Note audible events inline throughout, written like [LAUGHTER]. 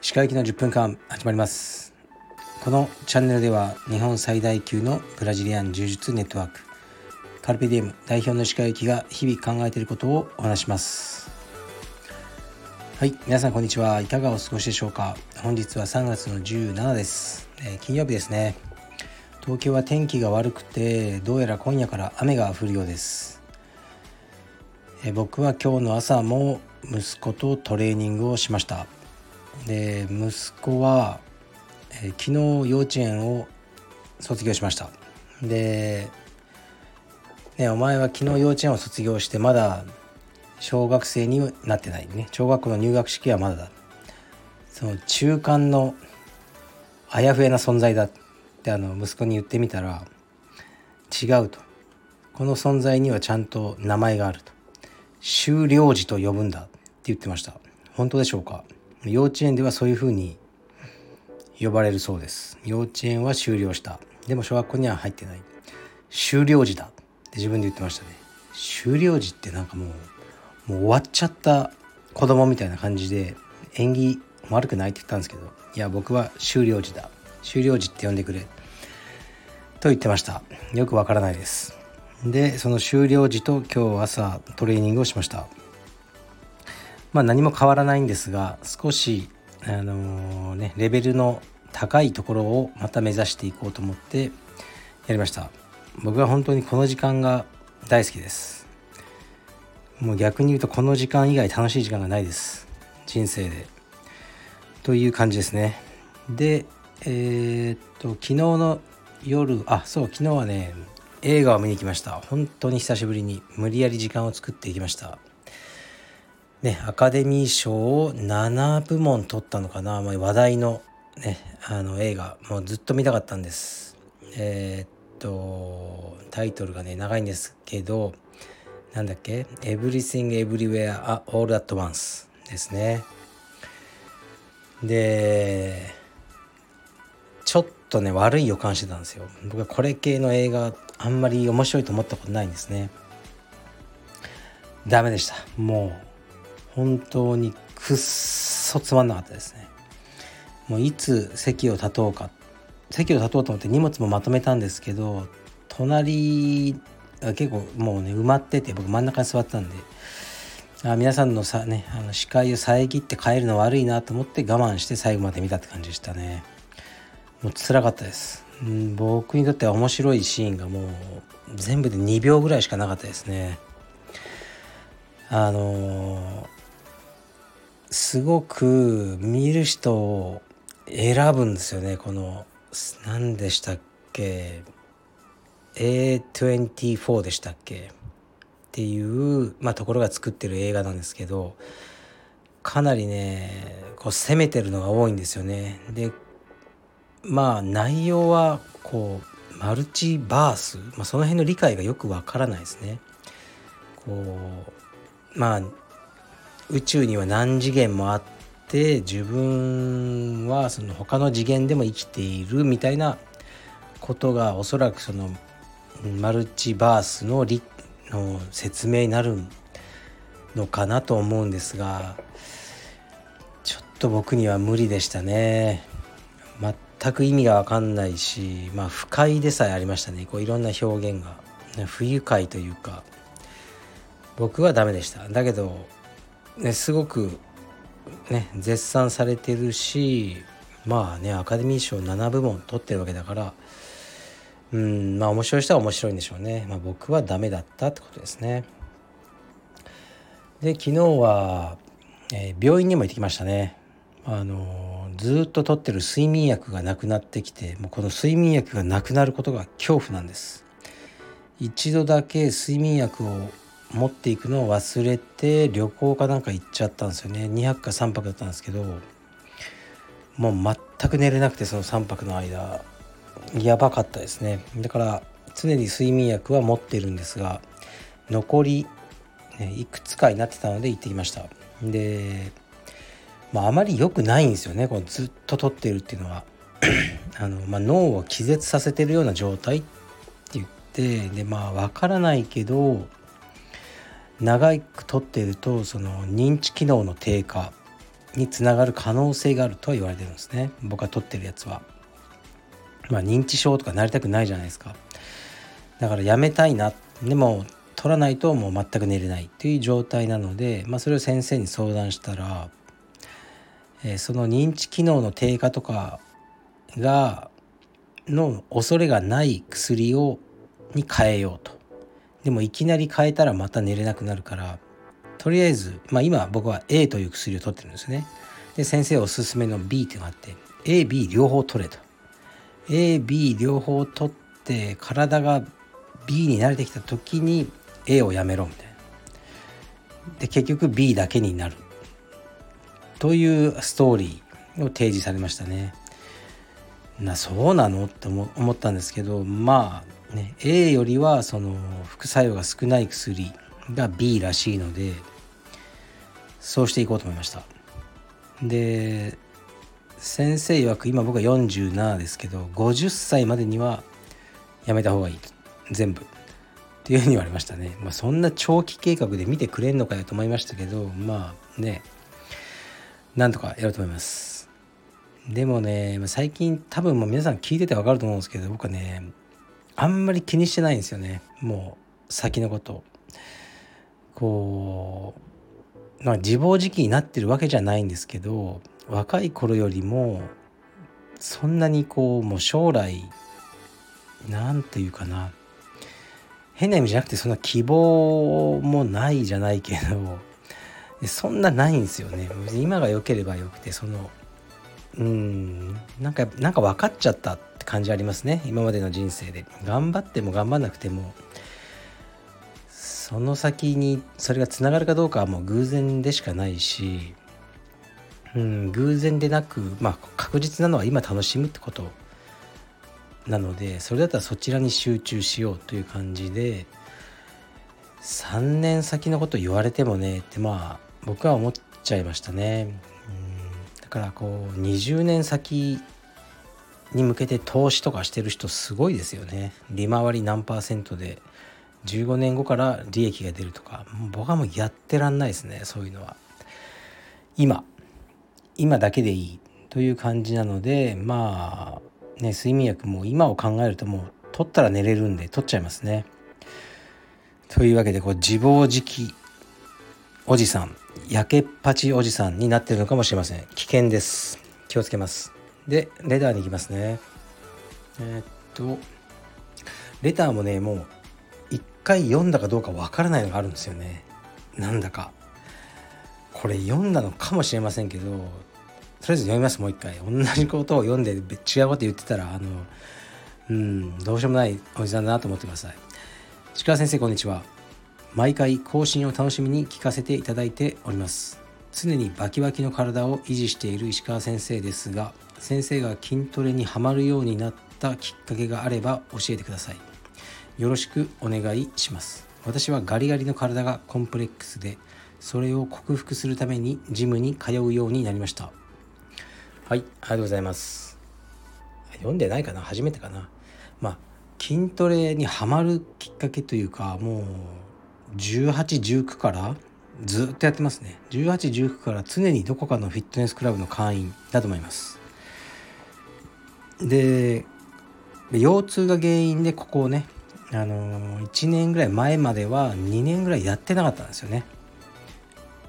歯科行きの10分間始まります。このチャンネルでは日本最大級のブラジリアン柔術ネットワークカルペディエム代表の歯科行きが日々考えていることをお話します。はい皆さんこんにちは。いかがお過ごしでしょうか。本日は3月の17です、えー、金曜日ですね。東京は天気が悪くてどうやら今夜から雨が降るようです、え、僕は今日の朝も息子とトレーニングをしました。で息子は、え、昨日幼稚園を卒業しました。で、ね、お前は昨日幼稚園を卒業してまだ小学生になってないね。小学校の入学式はまだだ。その中間のあやふやな存在だってあの息子に言ってみたら違うと。この存在にはちゃんと名前があると。終了時と呼ぶんだって言ってました。本当でしょうか？幼稚園ではそういうふうに呼ばれるそうです。幼稚園は終了した。でも小学校には入ってない。終了時だって自分で言ってましたね。終了時ってなんかもうもう終わっちゃった子供みたいな感じで縁起悪くないって言ったんですけどいや僕は終了時だ。終了時って呼んでくれと言ってました。よくわからないです。でその終了時と今日朝トレーニングをしました。まあ、何も変わらないんですが少し、あのー、ね、レベルの高いところをまた目指していこうと思ってやりました。僕は本当にこの時間が大好きです。もう逆に言うとこの時間以外楽しい時間がないです。人生で。という感じですね。でえー、っと昨日の夜あそう昨日はね映画を見に行きました。本当に久しぶりに無理やり時間を作っていきました。ね、アカデミー賞を7部門取ったのかな、まあ、話題の,、ね、あの映画。もうずっと見たかったんです。えー、っとタイトルがね長いんですけどなんだっけ「Everything Everywhere All at Once」ですね。でちょっとね悪い予感してたんですよ。僕はこれ系の映画あんまり面白いと思ったことないんですね。ダメでした。もう本当にくっそつまんなかったですね。もういつ席を立とうか席を立とうと思って荷物もまとめたんですけど隣結構もうね埋まってて僕真ん中に座ってたんであ皆さんのさねあの視界を遮って帰るの悪いなと思って我慢して最後まで見たって感じでしたね。もう辛かったです。僕にとっては面白いシーンがもう全部で2秒ぐらいしかなかったですね。あのすごく見る人を選ぶんですよね。この何でしたっけ？A24 でしたっけ？っていう、まあ、ところが作ってる映画なんですけどかなりねこう攻めてるのが多いんですよね。でまあ内容はこうマルチバース、まあ、その辺の理解がよくわからないですね。こうまあ宇宙には何次元もあって自分はその他の次元でも生きているみたいなことがおそらくそのマルチバースの理の説明になるのかなと思うんですがちょっと僕には無理でしたね全く意味が分かんないしまあ不快でさえありましたね。こういろんな表現が。不愉快というか僕はダメでした。だけどね、すごく、ね、絶賛されてるしまあねアカデミー賞7部門取ってるわけだからうんまあ面白い人は面白いんでしょうね、まあ、僕はダメだったってことですね。で昨日は、えー、病院にも行ってきましたね。あのずっと取ってる睡眠薬がなくなってきてもうこの睡眠薬がなくなることが恐怖なんです。一度だけ睡眠薬を持っていくのを忘れて旅行かなんか行っちゃったんですよね。2泊か3泊だったんですけどもう全く寝れなくてその3泊の間。やばかったですね。だから常に睡眠薬は持ってるんですが残り、ね、いくつかになってたので行ってきました。で、まあ、あまり良くないんですよねこのずっと取ってるっていうのは [CLEARS THROAT] あの、まあ、脳を気絶させてるような状態って言ってでまあ分からないけど長く取っているとその認知機能の低下につながる可能性があるとは言われてるんですね僕が取ってるやつは。まあ認知症とかなりたくないじゃないですか。だからやめたいなでも取らないともう全く寝れないっていう状態なので、まあ、それを先生に相談したら、え、その認知機能の低下とかがの恐れがない薬をに変えようと。でもいきなり変えたらまた寝れなくなるからとりあえず、まあ、今僕は A という薬を取ってるんですね。で先生おすすめの B っていうのがあって AB 両方取れと。AB 両方取って体が B に慣れてきた時に A をやめろみたいな。で結局 B だけになる。というストーリーを提示されましたね。なそうなの？って思ったんですけどまあね A よりはその副作用が少ない薬が B らしいのでそうしていこうと思いました。で先生曰く今僕は47ですけど50歳までにはやめた方がいい。全部。っていうふうに言われましたね、まあ、そんな長期計画で見てくれんのかよと思いましたけどまあねなんとかやろうと思います。でもね最近多分もう皆さん聞いててわかると思うんですけど僕はねあんまり気にしてないんですよね。もう先のこと。こう、まあ、自暴自棄になってるわけじゃないんですけど若い頃よりもそんなにこうもう将来なんていうかな。変な意味じゃなくてそんな希望もないじゃないけどそんなないんですよね。今が良ければよくてそのうんなんかなんか分かっちゃったって感じありますね。今までの人生で。頑張っても頑張んなくてもその先にそれがつながるかどうかはもう偶然でしかないしうん偶然でなくまあ確実なのは今楽しむってことなのでそれだったらそちらに集中しようという感じで3年先のこと言われてもねってまあ僕は思っちゃいましたね。うんだからこう20年先に向けて投資とかしてる人すごいですよね。利回り何パーセントで15年後から利益が出るとか僕はもうやってらんないですねそういうのは。今今だけでいいという感じなのでまあね、睡眠薬も今を考えるともう取ったら寝れるんで取っちゃいますね。というわけでこう自暴自棄おじさんやけっぱちおじさんになってるのかもしれません。危険です。気をつけます。でレターに行きますね。えー、っとレターもねもう一回読んだかどうかわからないのがあるんですよね。なんだか。これ読んだのかもしれませんけどとりあえず読みますもう一回。同じことを読んで違うこと言ってたらあのうんどうしようもないおじさんだなと思ってください。石川先生こんにちは。毎回更新を楽しみに聞かせていただいております。常にバキバキの体を維持している石川先生ですが先生が筋トレにはまるようになったきっかけがあれば教えてください。よろしくお願いします。私はガリガリの体がコンプレックスでそれを克服するためにジムに通うようになりました。はい、ありがとうございます。読んでないかな？初めてかな？まあ、筋トレにはまるきっかけというか、もう、18、19からずっとやってますね。18、19から常にどこかのフィットネスクラブの会員だと思います。で、腰痛が原因でここをね、あの1年ぐらい前までは2年ぐらいやってなかったんですよね。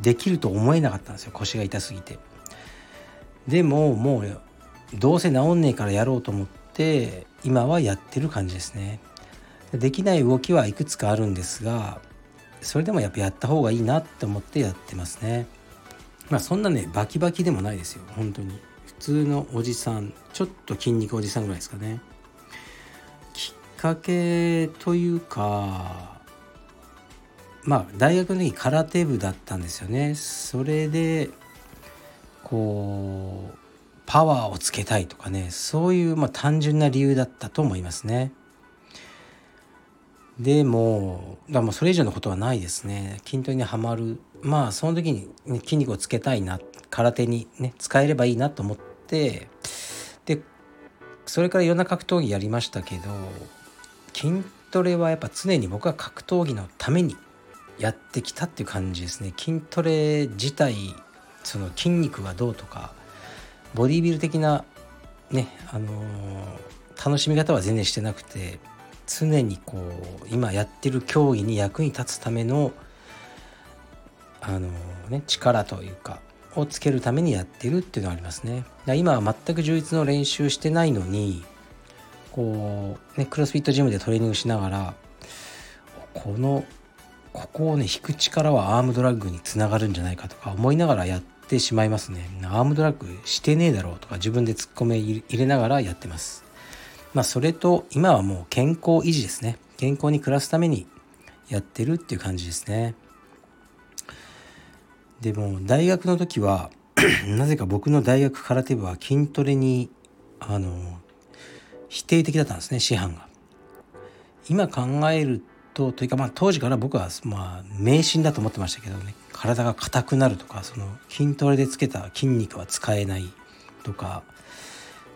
できると思えなかったんですよ腰が痛すぎて。でももうどうせ治んねえからやろうと思って今はやってる感じですねできない動きはいくつかあるんですがそれでもやっぱやった方がいいなって思ってやってますね。まあそんなねバキバキでもないですよ。本当に。普通のおじさんちょっと筋肉おじさんぐらいですかね。きっかけというかまあ大学の時空手部だったんですよね。それでこうパワーをつけたいとかね。そういうまあ単純な理由だったと思いますね。でもだもうそれ以上のことはないですね。筋トレにはまる。まあその時に、ね、筋肉をつけたいな空手にね使えればいいなと思って。でそれからいろんな格闘技やりましたけど筋トレはやっぱ常に僕は格闘技のためにやってきたっていう感じですね。筋トレ自体その筋肉がどうとかボディビル的なねあのー、楽しみ方は全然してなくて常にこう今やってる競技に役に立つためのあの、ね力というかをつけるためにやってるっていうのがありますね。今は全く充実の練習してないのにこうねクロスフィットジムでトレーニングしながらこのここをね引く力はアームドラッグにつながるんじゃないかとか思いながらやってしまいますねアームドラッグしてねえだろうとか自分で突っ込め入れながらやってますまあそれと今はもう健康維持ですね。健康に暮らすためにやってるっていう感じですね。でも大学の時は [CLEARS THROAT] なぜか僕の大学空手部は筋トレにあの否定的だったんですね師範が。今考えるとというかまあ当時から僕はまあ迷信だと思ってましたけどね。体が硬くなるとかその筋トレでつけた筋肉は使えないとか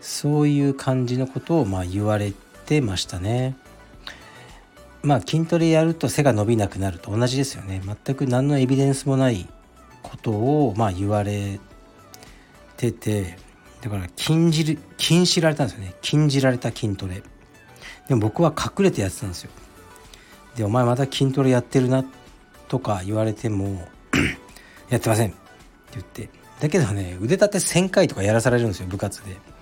そういう感じのことをまあ言われてましたね。まあ筋トレやると背が伸びなくなると同じですよね。全く何のエビデンスもないことをまあ言われててだから禁じる禁止られたんですよね。禁じられた筋トレ。でも僕は隠れてやってたんですよ。でお前また筋トレやってるなとか言われても [CLEARS THROAT] やってませんって言って。だけどね腕立て1000回とかやらされるんですよ部活で。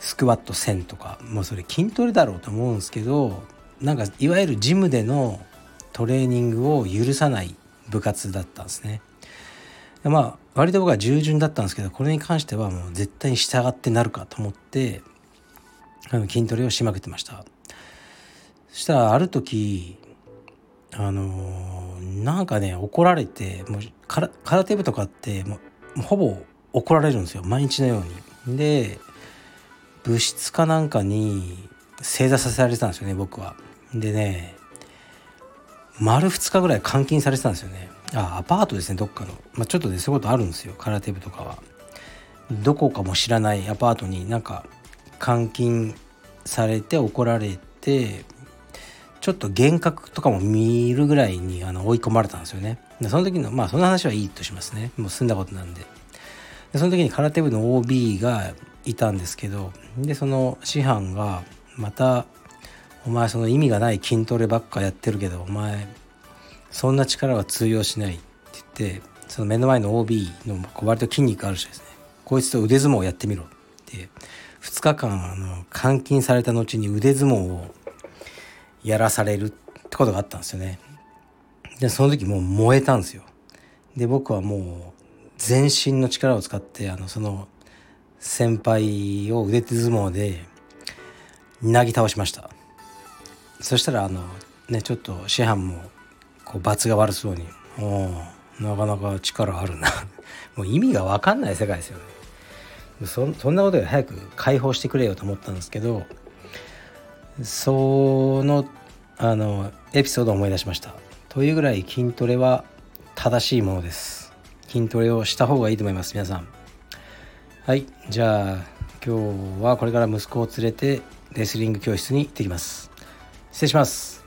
スクワット1000とかもうそれ筋トレだろうと思うんですけどなんかいわゆるジムでのトレーニングを許さない部活だったんですね。まあ割と僕は従順だったんですけどこれに関してはもう絶対に従ってなるかと思ってあの筋トレをしまくってました。そしたらある時あのー、なんかね怒られてもう空手部とかってもうほぼ怒られるんですよ。毎日のように。で物質かなんかに正座させられてたんですよね僕は。でね丸2日ぐらい監禁されてたんですよね。あアパートですねどっかの、まあ、ちょっとねそういうことあるんですよ空手部とかは。どこかも知らないアパートになんか監禁されて怒られてちょっと幻覚とかも見るぐらいにあの追い込まれたんですよね。でその時のまあその話はいいとしますねもう済んだことなんで。でその時に空手部の OB がいたんですけどでその師範がまた「お前その意味がない筋トレばっかやってるけどお前そんな力は通用しないって言ってその目の前の OB の割と筋肉ある人ですね。こいつと腕相撲をやってみろって2日間あの監禁された後に腕相撲をやらされるってことがあったんですよね。でその時もう燃えたんですよ。で僕はもう全身の力を使ってあのその先輩を腕手相撲でなぎ倒しました。そしたらあのねちょっと師範もこう罰が悪そうに「おおなかなか力あるな」[LAUGHS] もう意味が分かんない世界ですよね。そそんなことより早く解放してくれよと思ったんですけどそのあのエピソードを思い出しました。というぐらい筋トレは正しいものです。筋トレをした方がいいと思います皆さん。はいじゃあ今日はこれから息子を連れてレスリング教室に行ってきます。失礼します。